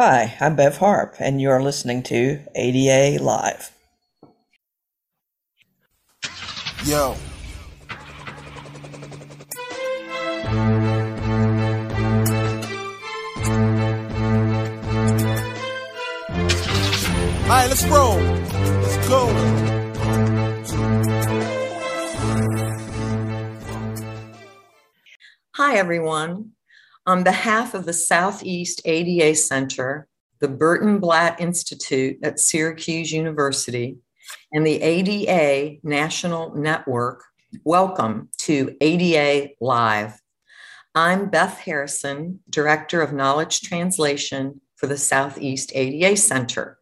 Hi, I'm Bev Harp, and you're listening to ADA Live. Yo. All right, let's roll. Let's go. Hi, everyone. On behalf of the Southeast ADA Center, the Burton Blatt Institute at Syracuse University, and the ADA National Network, welcome to ADA Live. I'm Beth Harrison, Director of Knowledge Translation for the Southeast ADA Center.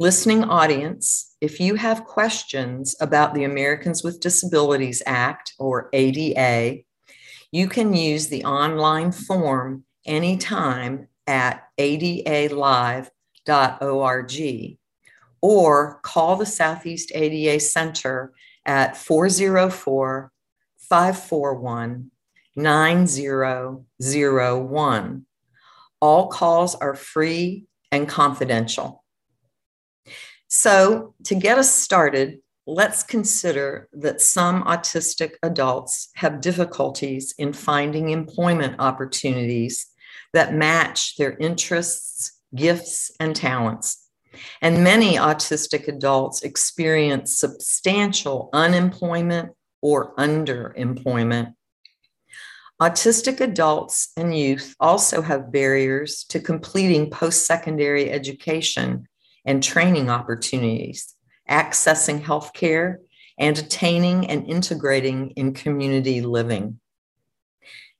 Listening audience, if you have questions about the Americans with Disabilities Act or ADA, you can use the online form anytime at adalive.org or call the Southeast ADA Center at 404 541 9001. All calls are free and confidential. So, to get us started, let's consider that some autistic adults have difficulties in finding employment opportunities that match their interests, gifts, and talents. And many autistic adults experience substantial unemployment or underemployment. Autistic adults and youth also have barriers to completing post secondary education and training opportunities accessing healthcare, and attaining and integrating in community living.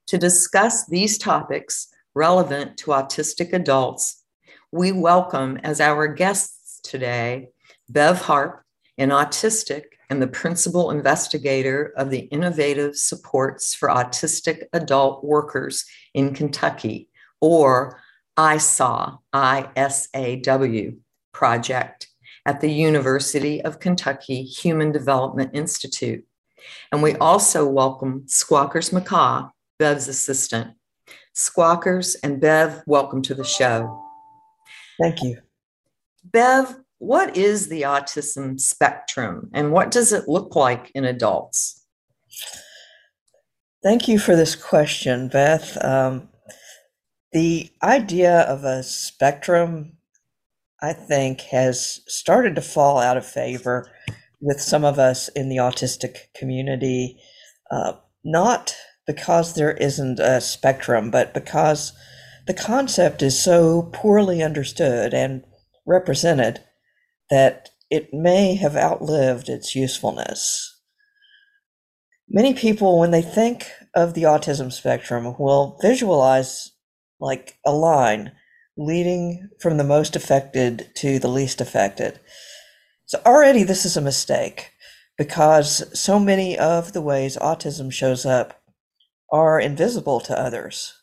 To discuss these topics relevant to autistic adults, we welcome as our guests today Bev Harp, an autistic and the principal investigator of the Innovative Supports for Autistic Adult Workers in Kentucky, or ISAW, I-S-A-W project at the University of Kentucky Human Development Institute. And we also welcome Squawkers McCaw, Bev's assistant. Squawkers and Bev, welcome to the show. Thank you. Bev, what is the autism spectrum and what does it look like in adults? Thank you for this question, Beth. Um, the idea of a spectrum I think, has started to fall out of favor with some of us in the autistic community, uh, not because there isn't a spectrum, but because the concept is so poorly understood and represented that it may have outlived its usefulness. Many people, when they think of the autism spectrum, will visualize like a line leading from the most affected to the least affected. So already this is a mistake because so many of the ways autism shows up are invisible to others.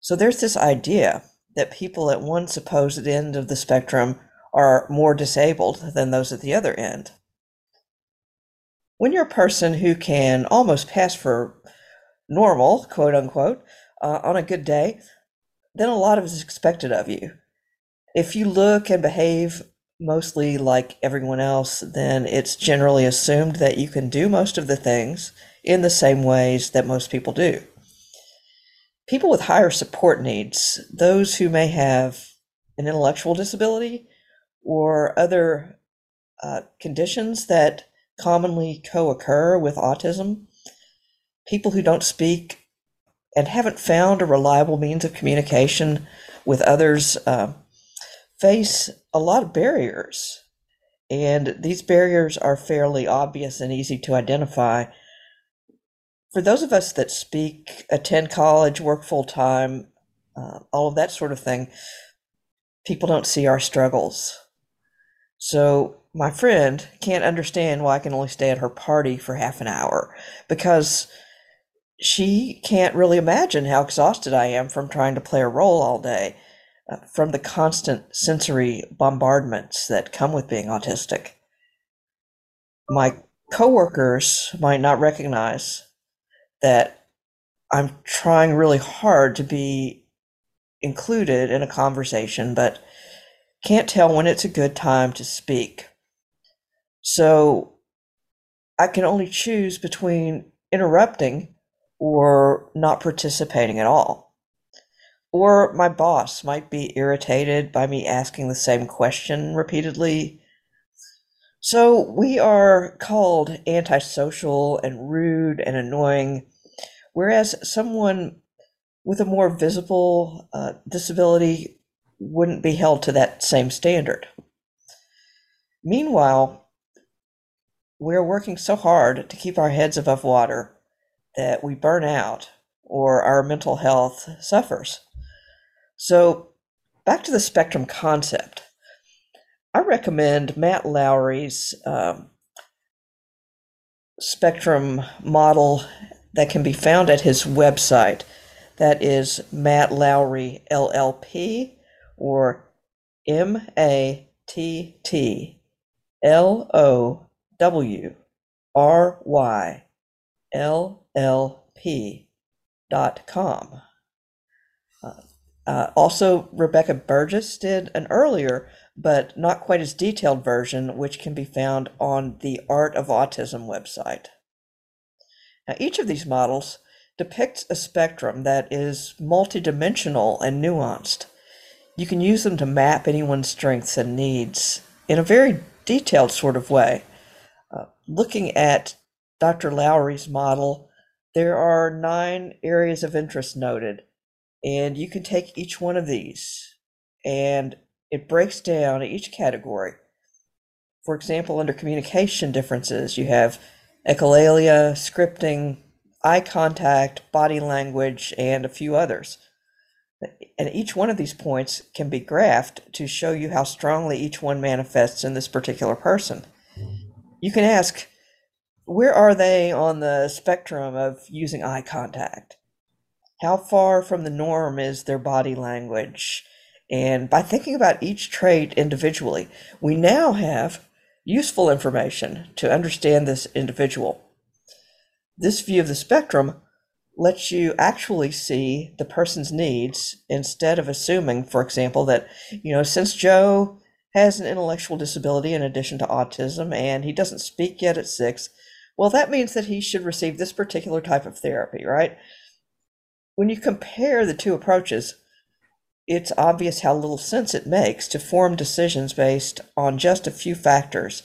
So there's this idea that people at one supposed end of the spectrum are more disabled than those at the other end. When you're a person who can almost pass for normal, quote unquote, uh, on a good day, then a lot of is expected of you. If you look and behave mostly like everyone else, then it's generally assumed that you can do most of the things in the same ways that most people do. People with higher support needs, those who may have an intellectual disability or other uh, conditions that commonly co occur with autism, people who don't speak and haven't found a reliable means of communication with others uh, face a lot of barriers. And these barriers are fairly obvious and easy to identify. For those of us that speak, attend college, work full time, uh, all of that sort of thing, people don't see our struggles. So, my friend can't understand why I can only stay at her party for half an hour because she can't really imagine how exhausted I am from trying to play a role all day, uh, from the constant sensory bombardments that come with being autistic. My coworkers might not recognize that I'm trying really hard to be included in a conversation, but can't tell when it's a good time to speak. So I can only choose between interrupting or not participating at all. Or my boss might be irritated by me asking the same question repeatedly. So we are called antisocial and rude and annoying, whereas someone with a more visible uh, disability wouldn't be held to that same standard. Meanwhile, we're working so hard to keep our heads above water that we burn out or our mental health suffers. So, back to the spectrum concept. I recommend Matt Lowry's um, spectrum model that can be found at his website. That is Matt Lowry LLP or M A T T L O W R Y L L P dot com. Uh, uh, also, Rebecca Burgess did an earlier but not quite as detailed version, which can be found on the Art of Autism website. Now, each of these models depicts a spectrum that is multidimensional and nuanced. You can use them to map anyone's strengths and needs in a very detailed sort of way. Uh, looking at Dr. Lowry's model, there are nine areas of interest noted, and you can take each one of these and it breaks down each category. For example, under communication differences, you have echolalia, scripting, eye contact, body language, and a few others. And each one of these points can be graphed to show you how strongly each one manifests in this particular person you can ask, where are they on the spectrum of using eye contact? How far from the norm is their body language? And by thinking about each trait individually, we now have useful information to understand this individual. This view of the spectrum lets you actually see the person's needs instead of assuming, for example, that, you know, since Joe has an intellectual disability in addition to autism, and he doesn't speak yet at six. Well, that means that he should receive this particular type of therapy, right? When you compare the two approaches, it's obvious how little sense it makes to form decisions based on just a few factors,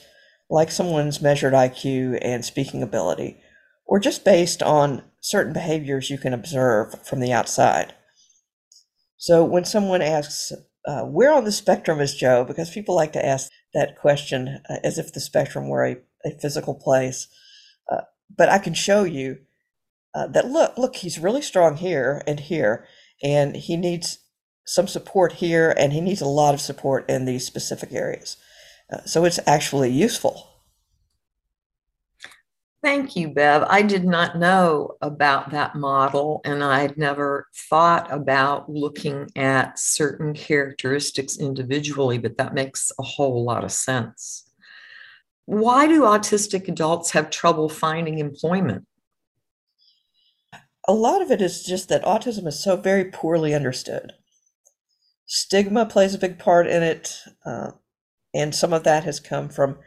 like someone's measured IQ and speaking ability, or just based on certain behaviors you can observe from the outside. So when someone asks, uh, where on the spectrum is Joe? Because people like to ask that question uh, as if the spectrum were a, a physical place. But I can show you uh, that look, look, he's really strong here and here, and he needs some support here, and he needs a lot of support in these specific areas. Uh, so it's actually useful. Thank you, Bev. I did not know about that model, and I'd never thought about looking at certain characteristics individually, but that makes a whole lot of sense. Why do autistic adults have trouble finding employment? A lot of it is just that autism is so very poorly understood. Stigma plays a big part in it, uh, and some of that has come from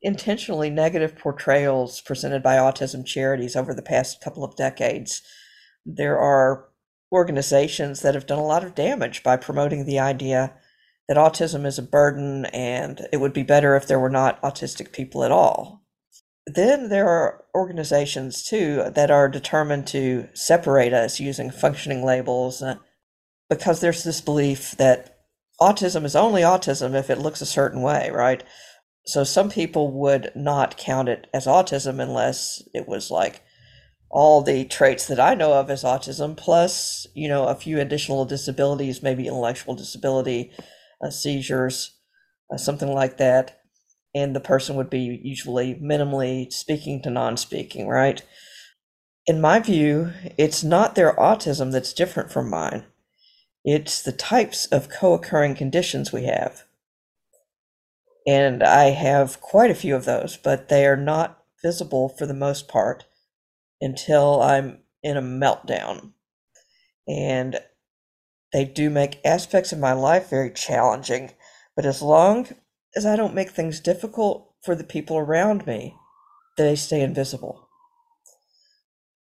intentionally negative portrayals presented by autism charities over the past couple of decades. There are organizations that have done a lot of damage by promoting the idea that autism is a burden and it would be better if there were not autistic people at all. Then there are organizations too that are determined to separate us using functioning labels uh, because there's this belief that autism is only autism if it looks a certain way, right? So some people would not count it as autism unless it was like all the traits that I know of as autism, plus, you know, a few additional disabilities, maybe intellectual disability, uh, seizures, uh, something like that. And the person would be usually minimally speaking to non speaking, right? In my view, it's not their autism that's different from mine, it's the types of co occurring conditions we have and I have quite a few of those, but they are not visible for the most part until I'm in a meltdown. And They do make aspects of my life very challenging, but as long as I don't make things difficult for the people around me, they stay invisible.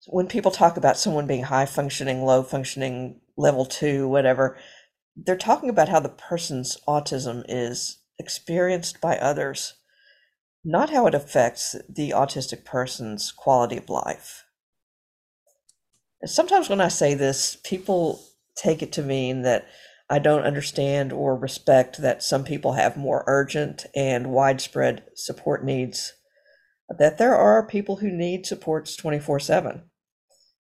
When people talk about someone being high functioning, low functioning, level two, whatever, they're talking about how the person's autism is experienced by others, not how it affects the autistic person's quality of life. Sometimes when I say this, people take it to mean that I don't understand or respect that some people have more urgent and widespread support needs, that there are people who need supports 24 7.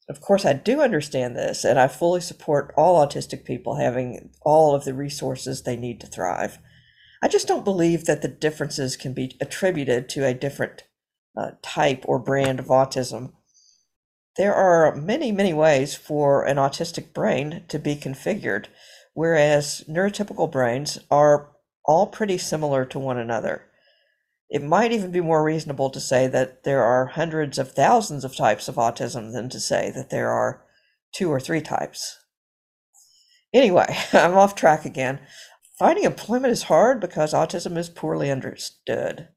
Of course, I do understand this, and I fully support all autistic people having all of the resources they need to thrive. I just don't believe that the differences can be attributed to a different uh, type or brand of autism there are many, many ways for an autistic brain to be configured, whereas neurotypical brains are all pretty similar to one another. It might even be more reasonable to say that there are hundreds of thousands of types of autism than to say that there are two or three types. Anyway, I'm off track again. Finding employment is hard because autism is poorly understood.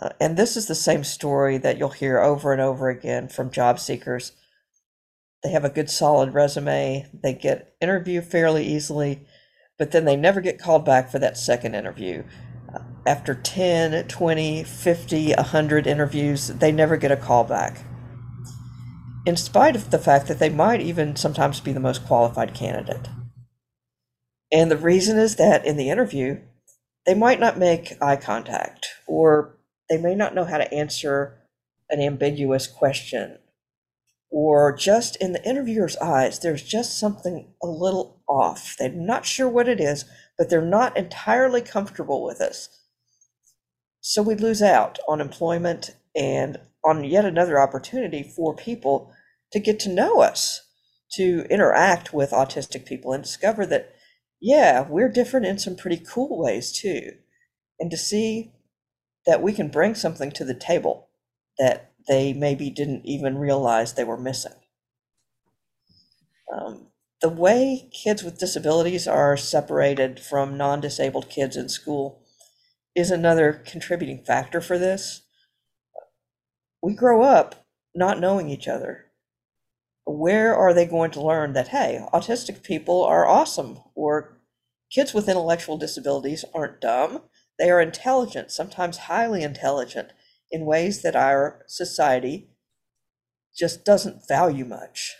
Uh, and this is the same story that you'll hear over and over again from job seekers. They have a good solid resume, they get interviewed fairly easily, but then they never get called back for that second interview. Uh, after 10, 20, 50, 100 interviews, they never get a call back. In spite of the fact that they might even sometimes be the most qualified candidate. And the reason is that in the interview, they might not make eye contact or they may not know how to answer an ambiguous question. Or just in the interviewer's eyes, there's just something a little off. They're not sure what it is, but they're not entirely comfortable with us. So we lose out on employment and on yet another opportunity for people to get to know us, to interact with autistic people and discover that, yeah, we're different in some pretty cool ways too. And to see that we can bring something to the table that they maybe didn't even realize they were missing. Um, the way kids with disabilities are separated from non disabled kids in school is another contributing factor for this. We grow up not knowing each other. Where are they going to learn that, hey, autistic people are awesome, or kids with intellectual disabilities aren't dumb, they are intelligent, sometimes highly intelligent, in ways that our society just doesn't value much.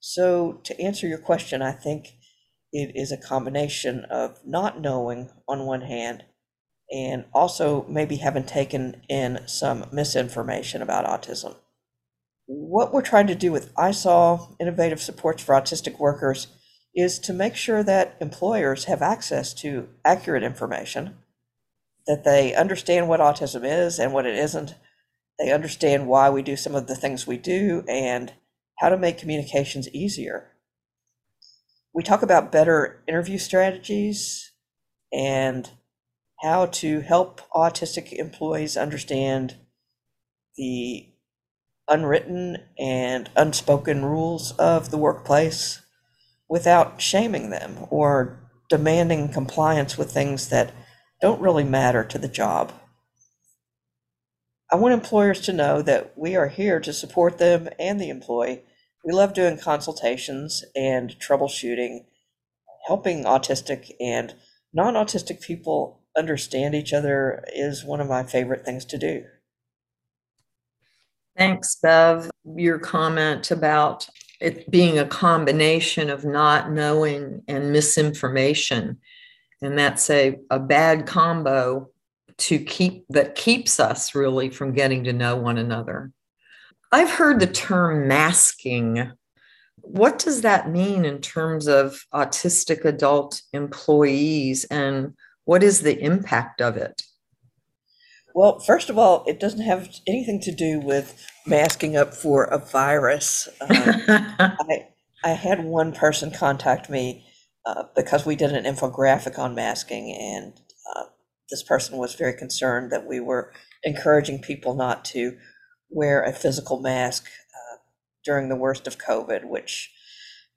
So, to answer your question, I think it is a combination of not knowing on one hand and also maybe having taken in some misinformation about autism. What we're trying to do with ISAW, Innovative Supports for Autistic Workers, is to make sure that employers have access to accurate information that they understand what autism is and what it isn't. They understand why we do some of the things we do and how to make communications easier. We talk about better interview strategies and how to help autistic employees understand the unwritten and unspoken rules of the workplace without shaming them or demanding compliance with things that don't really matter to the job. I want employers to know that we are here to support them and the employee. We love doing consultations and troubleshooting, helping autistic and non autistic people understand each other is one of my favorite things to do. Thanks, Bev. Your comment about it being a combination of not knowing and misinformation and that's a, a bad combo to keep that keeps us really from getting to know one another. I've heard the term masking. What does that mean in terms of autistic adult employees and what is the impact of it? Well first of all it doesn't have anything to do with masking up for a virus. Um, I, I had one person contact me uh, because we did an infographic on masking, and uh, this person was very concerned that we were encouraging people not to wear a physical mask uh, during the worst of COVID, which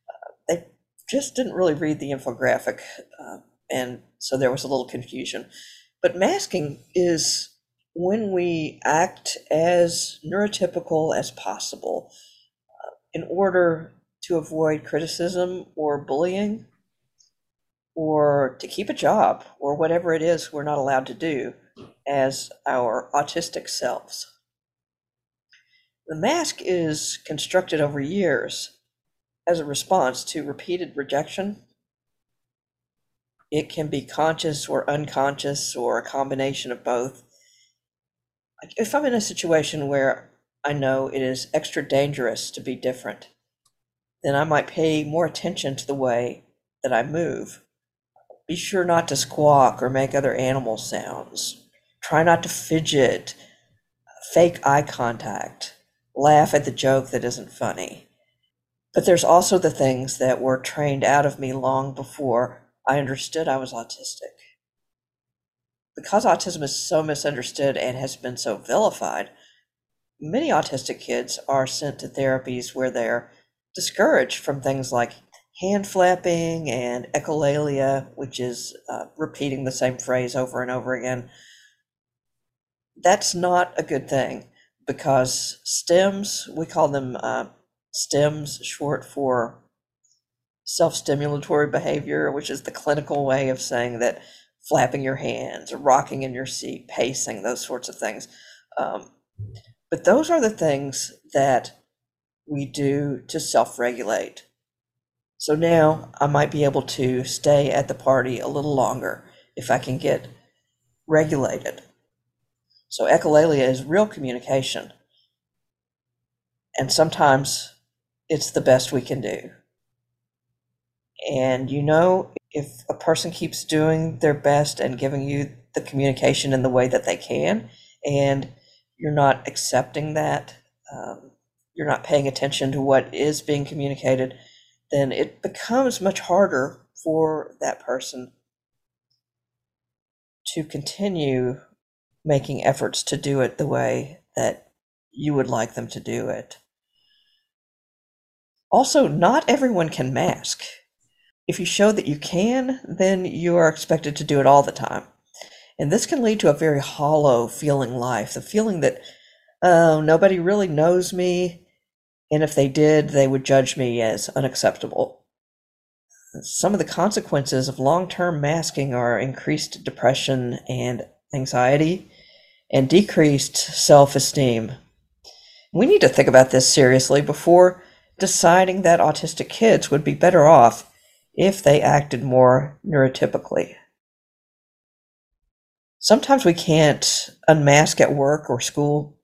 uh, they just didn't really read the infographic, uh, and so there was a little confusion. But masking is when we act as neurotypical as possible in order to avoid criticism or bullying or to keep a job or whatever it is we're not allowed to do as our autistic selves. The mask is constructed over years as a response to repeated rejection. It can be conscious or unconscious or a combination of both. If I'm in a situation where I know it is extra dangerous to be different, then I might pay more attention to the way that I move. Be sure not to squawk or make other animal sounds. Try not to fidget, fake eye contact, laugh at the joke that isn't funny. But there's also the things that were trained out of me long before I understood I was autistic. Because autism is so misunderstood and has been so vilified, many autistic kids are sent to therapies where they're discouraged from things like hand flapping and echolalia, which is uh, repeating the same phrase over and over again. That's not a good thing because stims, we call them uh, stims, short for self stimulatory behavior, which is the clinical way of saying that flapping your hands, rocking in your seat, pacing, those sorts of things. Um, but those are the things that we do to self regulate. So now I might be able to stay at the party a little longer if I can get regulated. So echolalia is real communication. And sometimes it's the best we can do. And you know, if a person keeps doing their best and giving you the communication in the way that they can, and you're not accepting that, um, you're not paying attention to what is being communicated, then it becomes much harder for that person to continue making efforts to do it the way that you would like them to do it. Also, not everyone can mask. If you show that you can, then you are expected to do it all the time. And this can lead to a very hollow feeling life the feeling that, oh, nobody really knows me. And if they did, they would judge me as unacceptable. Some of the consequences of long term masking are increased depression and anxiety, and decreased self esteem. We need to think about this seriously before deciding that autistic kids would be better off if they acted more neurotypically. Sometimes we can't unmask at work or school,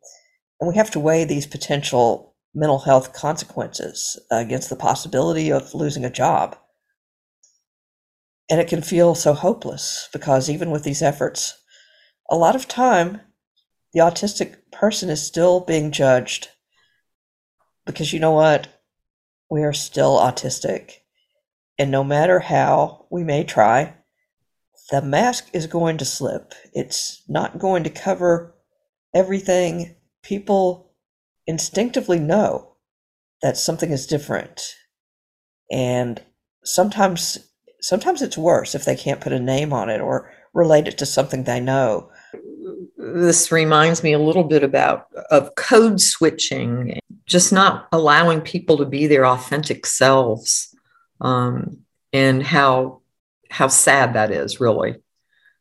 and we have to weigh these potential mental health consequences against the possibility of losing a job. And it can feel so hopeless because even with these efforts, a lot of time the autistic person is still being judged because you know what? We are still autistic. And no matter how we may try, the mask is going to slip. It's not going to cover everything. People instinctively know that something is different. And sometimes sometimes it's worse if they can't put a name on it or relate it to something they know. This reminds me a little bit about of code switching, just not allowing people to be their authentic selves, um, and how how sad that is, really.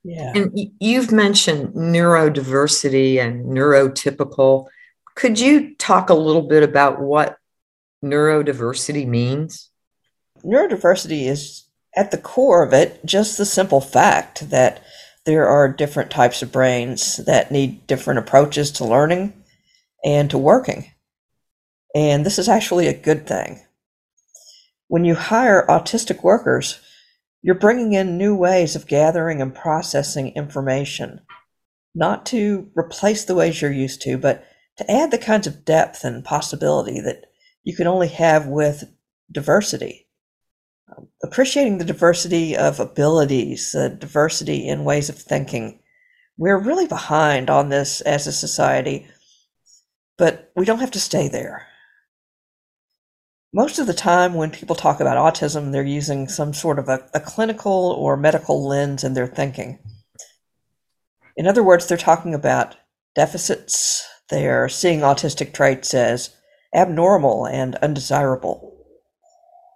Yeah. And you've mentioned neurodiversity and neurotypical. Could you talk a little bit about what neurodiversity means? Neurodiversity is at the core of it just the simple fact that there are different types of brains that need different approaches to learning and to working. And this is actually a good thing. When you hire autistic workers, you're bringing in new ways of gathering and processing information, not to replace the ways you're used to, but to add the kinds of depth and possibility that you can only have with diversity. Appreciating the diversity of abilities, the diversity in ways of thinking. We're really behind on this as a society, but we don't have to stay there. most of the time when people talk about autism, they're using some sort of a, a clinical or medical lens in their thinking. In other words, they're talking about deficits, they're seeing autistic traits as abnormal and undesirable.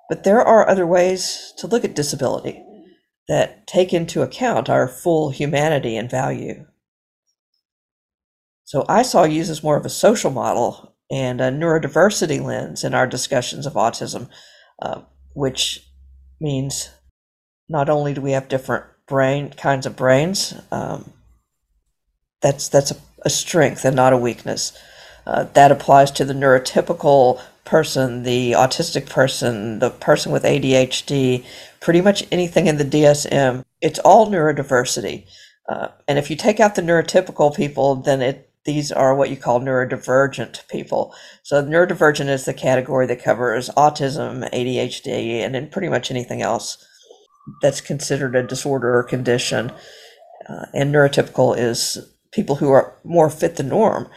But there are other ways to look at disability that take into account our full humanity and value. So I ISAW uses more of a social model and a neurodiversity lens in our discussions of autism, uh, which means not only do we have different brain kinds of brains, um, that's that's a, a, strength and not a weakness. Uh, that applies to the neurotypical person, the autistic person, the person with ADHD, pretty much anything in the DSM. It's all neurodiversity. Uh, and if you take out the neurotypical people, then it these are what you call neurodivergent people. So neurodivergent is the category that covers autism, ADHD, and then pretty much anything else that's considered a disorder or condition. Uh, and neurotypical is people who are more fit the norm.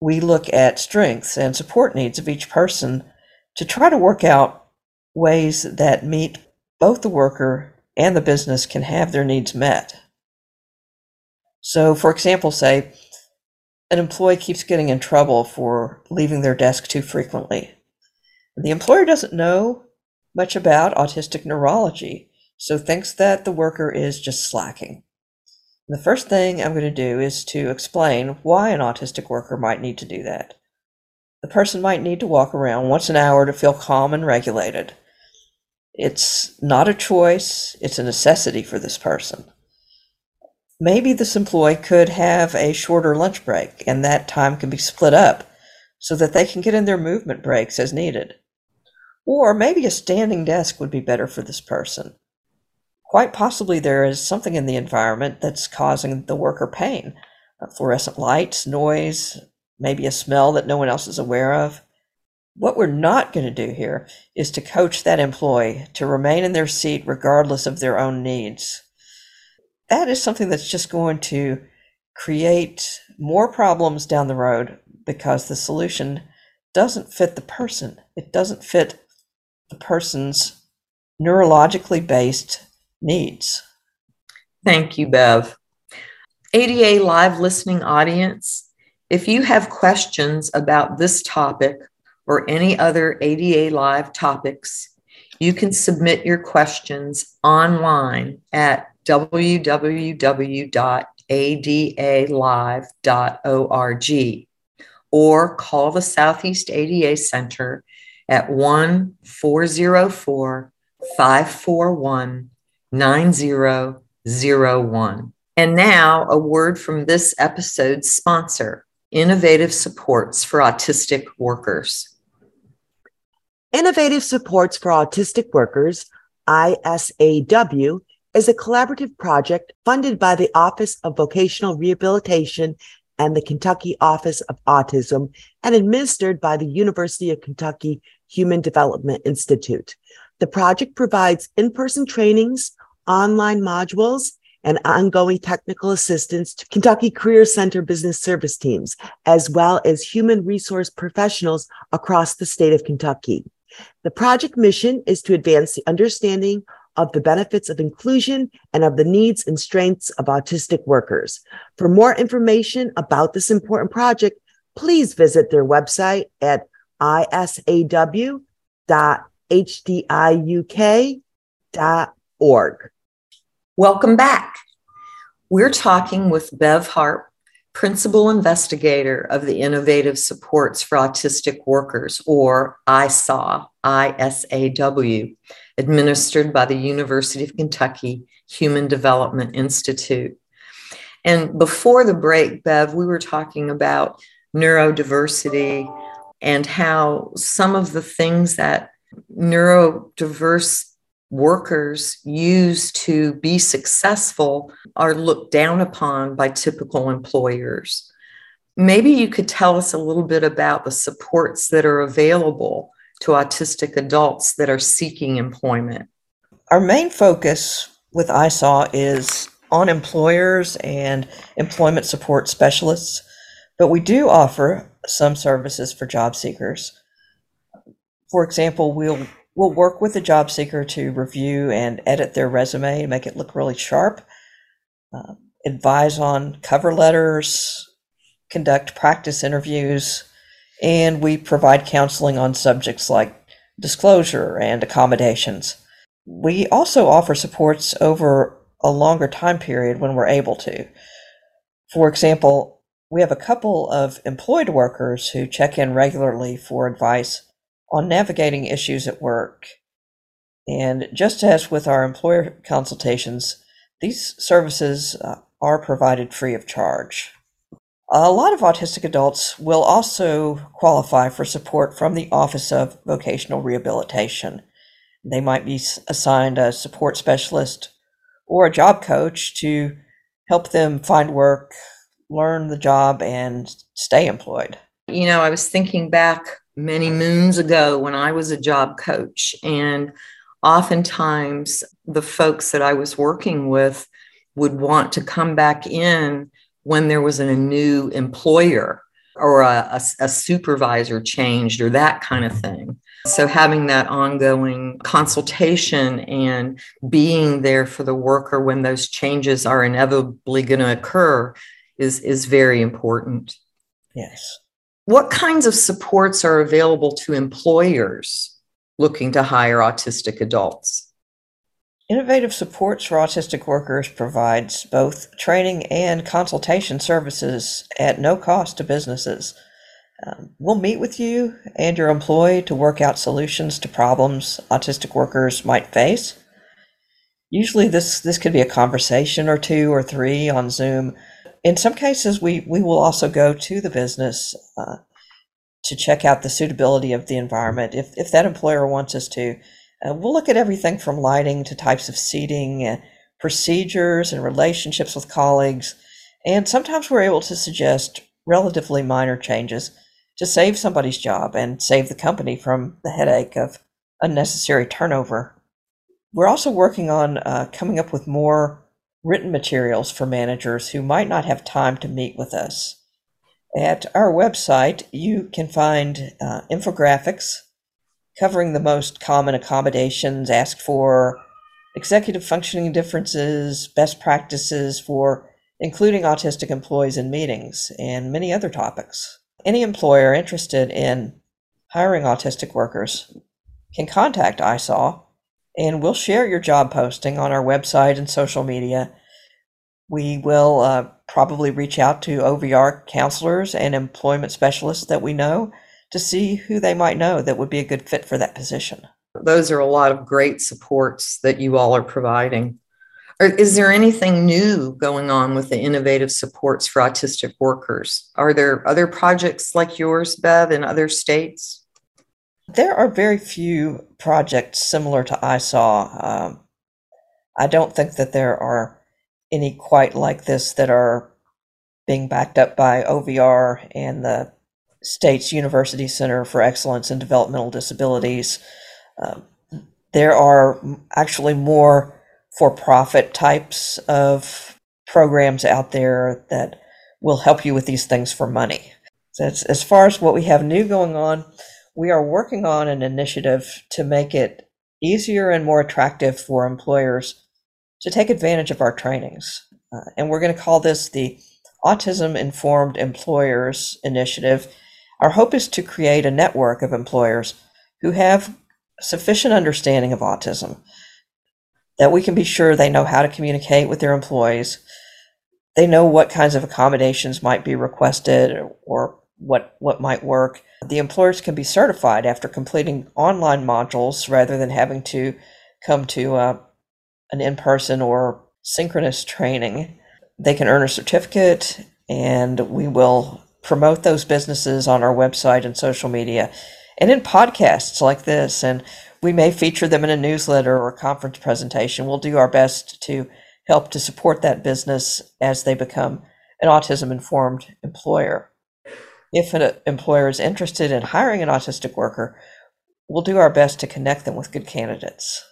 We look at strengths and support needs of each person to try to work out ways that meet both the worker and the business can have their needs met. So, for example, say an employee keeps getting in trouble for leaving their desk too frequently. The employer doesn't know much about autistic neurology, so thinks that the worker is just slacking. The first thing I'm going to do is to explain why an autistic worker might need to do that. The person might need to walk around once an hour to feel calm and regulated. It's not a choice, it's a necessity for this person maybe this employee could have a shorter lunch break and that time can be split up so that they can get in their movement breaks as needed. Or maybe a standing desk would be better for this person. Quite possibly there is something in the environment that's causing the worker pain. Uh, fluorescent lights, noise, maybe a smell that no one else is aware of. What we're not going to do here is to coach that employee to remain in their seat regardless of their own needs that is something that's just going to create more problems down the road because the solution doesn't fit the person. It doesn't fit the person's neurologically based needs. Thank you, Bev. ADA live listening audience, if you have questions about this topic or any other ADA live topics, you can submit your questions online at www.adalive.org or call the Southeast ADA Center at 1 404 541 9001. And now, a word from this episode's sponsor Innovative Supports for Autistic Workers. Innovative Supports for Autistic Workers, ISAW, is a collaborative project funded by the Office of Vocational Rehabilitation and the Kentucky Office of Autism and administered by the University of Kentucky Human Development Institute. The project provides in-person trainings, online modules, and ongoing technical assistance to Kentucky Career Center business service teams, as well as human resource professionals across the state of Kentucky. The project mission is to advance the understanding of the benefits of inclusion and of the needs and strengths of autistic workers. For more information about this important project, please visit their website at isaw.hdIuk.org. Welcome back. We're talking with Bev Harp, Principal Investigator of the Innovative Supports for Autistic Workers, or ISAW, ISAW administered by the University of Kentucky Human Development Institute. And before the break, Bev, we were talking about neurodiversity and how some of the things that neurodiverse workers use to be successful are looked down upon by typical employers. Maybe you could tell us a little bit about the supports that are available to autistic adults that are seeking employment? Our main focus with ISAW is on employers and employment support specialists, but we do offer some services for job seekers. For example, we'll we'll work with the job seeker to review and edit their resume and make it look really sharp. Uh, advise on cover letters, conduct practice interviews, and we provide counseling on subjects like disclosure and accommodations. We also offer supports over a longer time period when we're able to. For example, we have a couple of employed workers who check in regularly for advice on navigating issues at work. And just as with our employer consultations, these services uh, are provided free of charge. A lot of autistic adults will also qualify for support from the Office of Vocational Rehabilitation. They might be assigned a support specialist or a job coach to help them find work, learn the job, and stay employed. You know, I was thinking back many moons ago when I was a job coach, and oftentimes the folks that I was working with would want to come back in when there was a new employer or a, a, a, supervisor changed or that kind of thing. So, having that ongoing consultation and being there for the worker when those changes are inevitably going to occur is, is very important. Yes. What kinds of supports are available to employers looking to hire autistic adults? Innovative Supports for Autistic Workers provides both training and consultation services at no cost to businesses. Um, we'll meet with you and your employee to work out solutions to problems autistic workers might face. Usually, this, this could be a conversation or two or three on Zoom. In some cases, we, we will also go to the business uh, to check out the suitability of the environment if, if that employer wants us to. Uh, we'll look at everything from lighting to types of seating, uh, procedures, and relationships with colleagues. And sometimes we're able to suggest relatively minor changes to save somebody's job and save the company from the headache of unnecessary turnover. We're also working on uh, coming up with more written materials for managers who might not have time to meet with us. At our website, you can find uh, infographics covering the most common accommodations asked for, executive functioning differences, best practices for including autistic employees in meetings, and many other topics. Any employer interested in hiring autistic workers can contact ISAW, and we'll share your job posting on our website and social media. We will uh, probably reach out to OVR counselors and employment specialists that we know to see who they might know that would be a good fit for that position. Those are a lot of great supports that you all are providing. Is there anything new going on with the innovative supports for autistic workers? Are there other projects like yours, Bev, in other states? There are very few projects similar to ISAW. Um, I don't think that there are any quite like this that are being backed up by OVR and the State's University Center for Excellence in Developmental Disabilities. Um, there are actually more for profit types of programs out there that will help you with these things for money. So as far as what we have new going on, we are working on an initiative to make it easier and more attractive for employers to take advantage of our trainings. Uh, and we're going to call this the Autism Informed Employers Initiative. Our hope is to create a network of employers who have sufficient understanding of autism that we can be sure they know how to communicate with their employees. They know what kinds of accommodations might be requested or what, what might work. The employers can be certified after completing online modules rather than having to come to uh, an in person or synchronous training. They can earn a certificate, and we will promote those businesses on our website and social media and in podcasts like this. And we may feature them in a newsletter or a conference presentation. We'll do our best to help to support that business as they become an autism informed employer. If an employer is interested in hiring an autistic worker, we'll do our best to connect them with good candidates.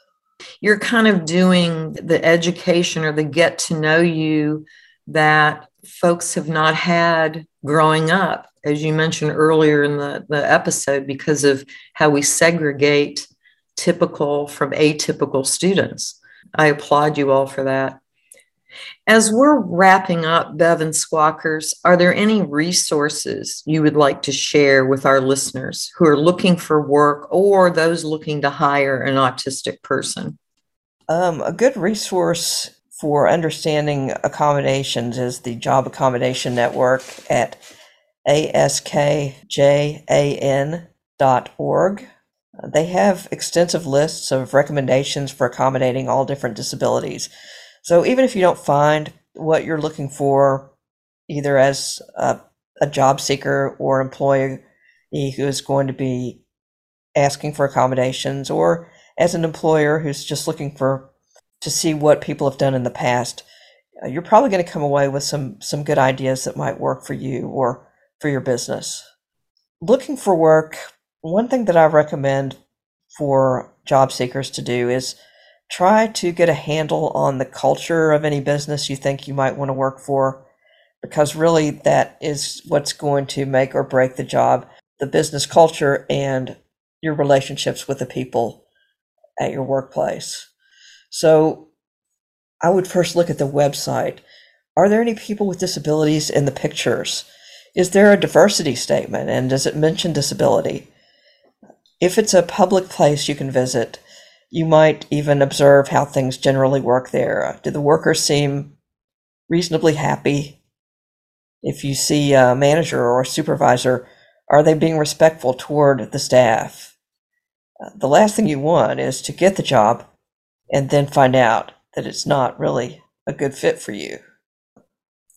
You're kind of doing the education or the get to know you that folks have not had growing up as you mentioned earlier in the, the episode, because of how we segregate typical from atypical students. I applaud you all for that. As we're wrapping up, Bev and Squawkers, are there any resources you would like to share with our listeners who are looking for work or those looking to hire an autistic person? Um, a good resource for understanding accommodations is the Job Accommodation Network at askjan.org. They have extensive lists of recommendations for accommodating all different disabilities. So even if you don't find what you're looking for, either as a, a job seeker or employee who is going to be asking for accommodations, or as an employer who's just looking for to see what people have done in the past, uh, you're probably going to come away with some some good ideas that might work for you or for your business. Looking for work, one thing that I recommend for job seekers to do is try to get a handle on the culture of any business you think you might want to work for because really that is what's going to make or break the job the business culture and your relationships with the people at your workplace so I would first look at the website. Are there any people with disabilities in the pictures? Is there a diversity statement and does it mention disability? If it's a public place you can visit, you might even observe how things generally work there. Do the workers seem reasonably happy? If you see a manager or a supervisor, are they being respectful toward the staff? Uh, the last thing you want is to get the job and then find out that it's not really a good fit for you.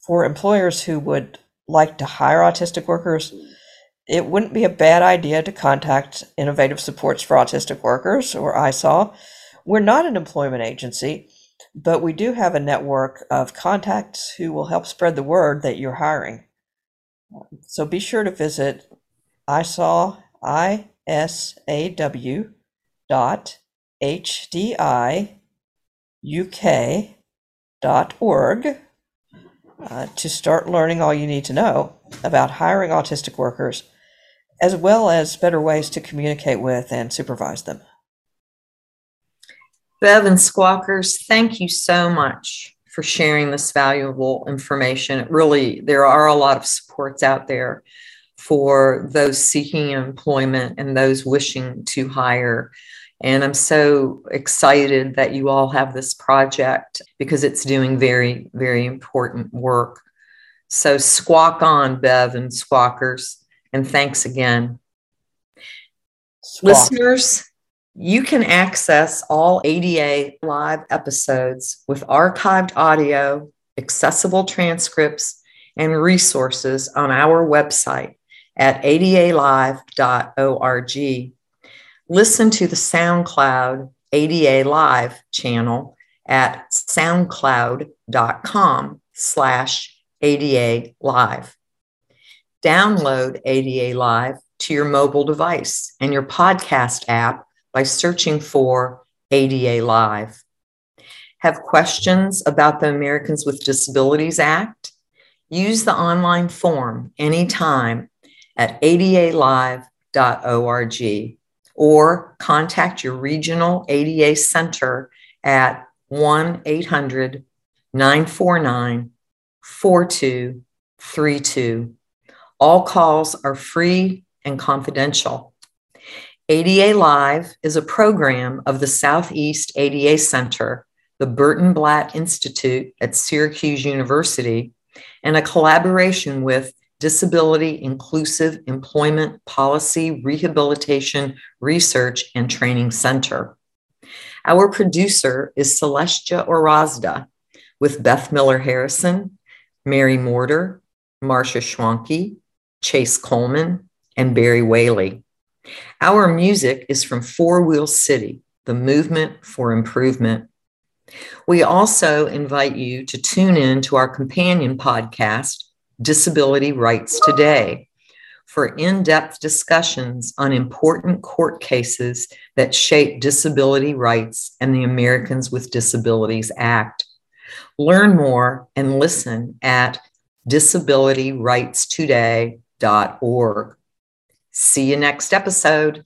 For employers who would like to hire autistic workers, it wouldn't be a bad idea to contact Innovative Supports for Autistic Workers, or ISAW. We're not an employment agency, but we do have a network of contacts who will help spread the word that you're hiring. So be sure to visit ISAW, I-S-A-W dot hdiuk.org uh, to start learning all you need to know about hiring autistic workers, as well as better ways to communicate with and supervise them. Bev and Squawkers, thank you so much for sharing this valuable information. It really, there are a lot of supports out there for those seeking employment and those wishing to hire. And I'm so excited that you all have this project because it's doing very, very important work. So squawk on, Bev and squawkers. And thanks again. Listeners, you can access all ADA live episodes with archived audio, accessible transcripts, and resources on our website at adalive.org listen to the SoundCloud ADA Live channel at soundcloud.com slash ADA Live. Download ADA Live to your mobile device and your podcast app by searching for ADA Live. Have questions about the Americans with Disabilities Act? Use the online form anytime at adalive.org or contact your regional ADA center at 1 800 949 4232. All calls are free and confidential. ADA Live is a program of the Southeast ADA Center, the Burton Blatt Institute at Syracuse University, and a collaboration with Disability Inclusive Employment Policy Rehabilitation Research and Training Center. Our producer is Celestia Ohrazda with Beth Miller Harrison, Mary Morter, Marcia Schwanke, Chase Coleman, and Barry Whaley. Our music is from Four Wheel City, the movement for improvement. We also invite you to tune in to our companion podcast, Disability Rights Today for in depth discussions on important court cases that shape disability rights and the Americans with Disabilities Act. Learn more and listen at disabilityrightstoday.org. See you next episode.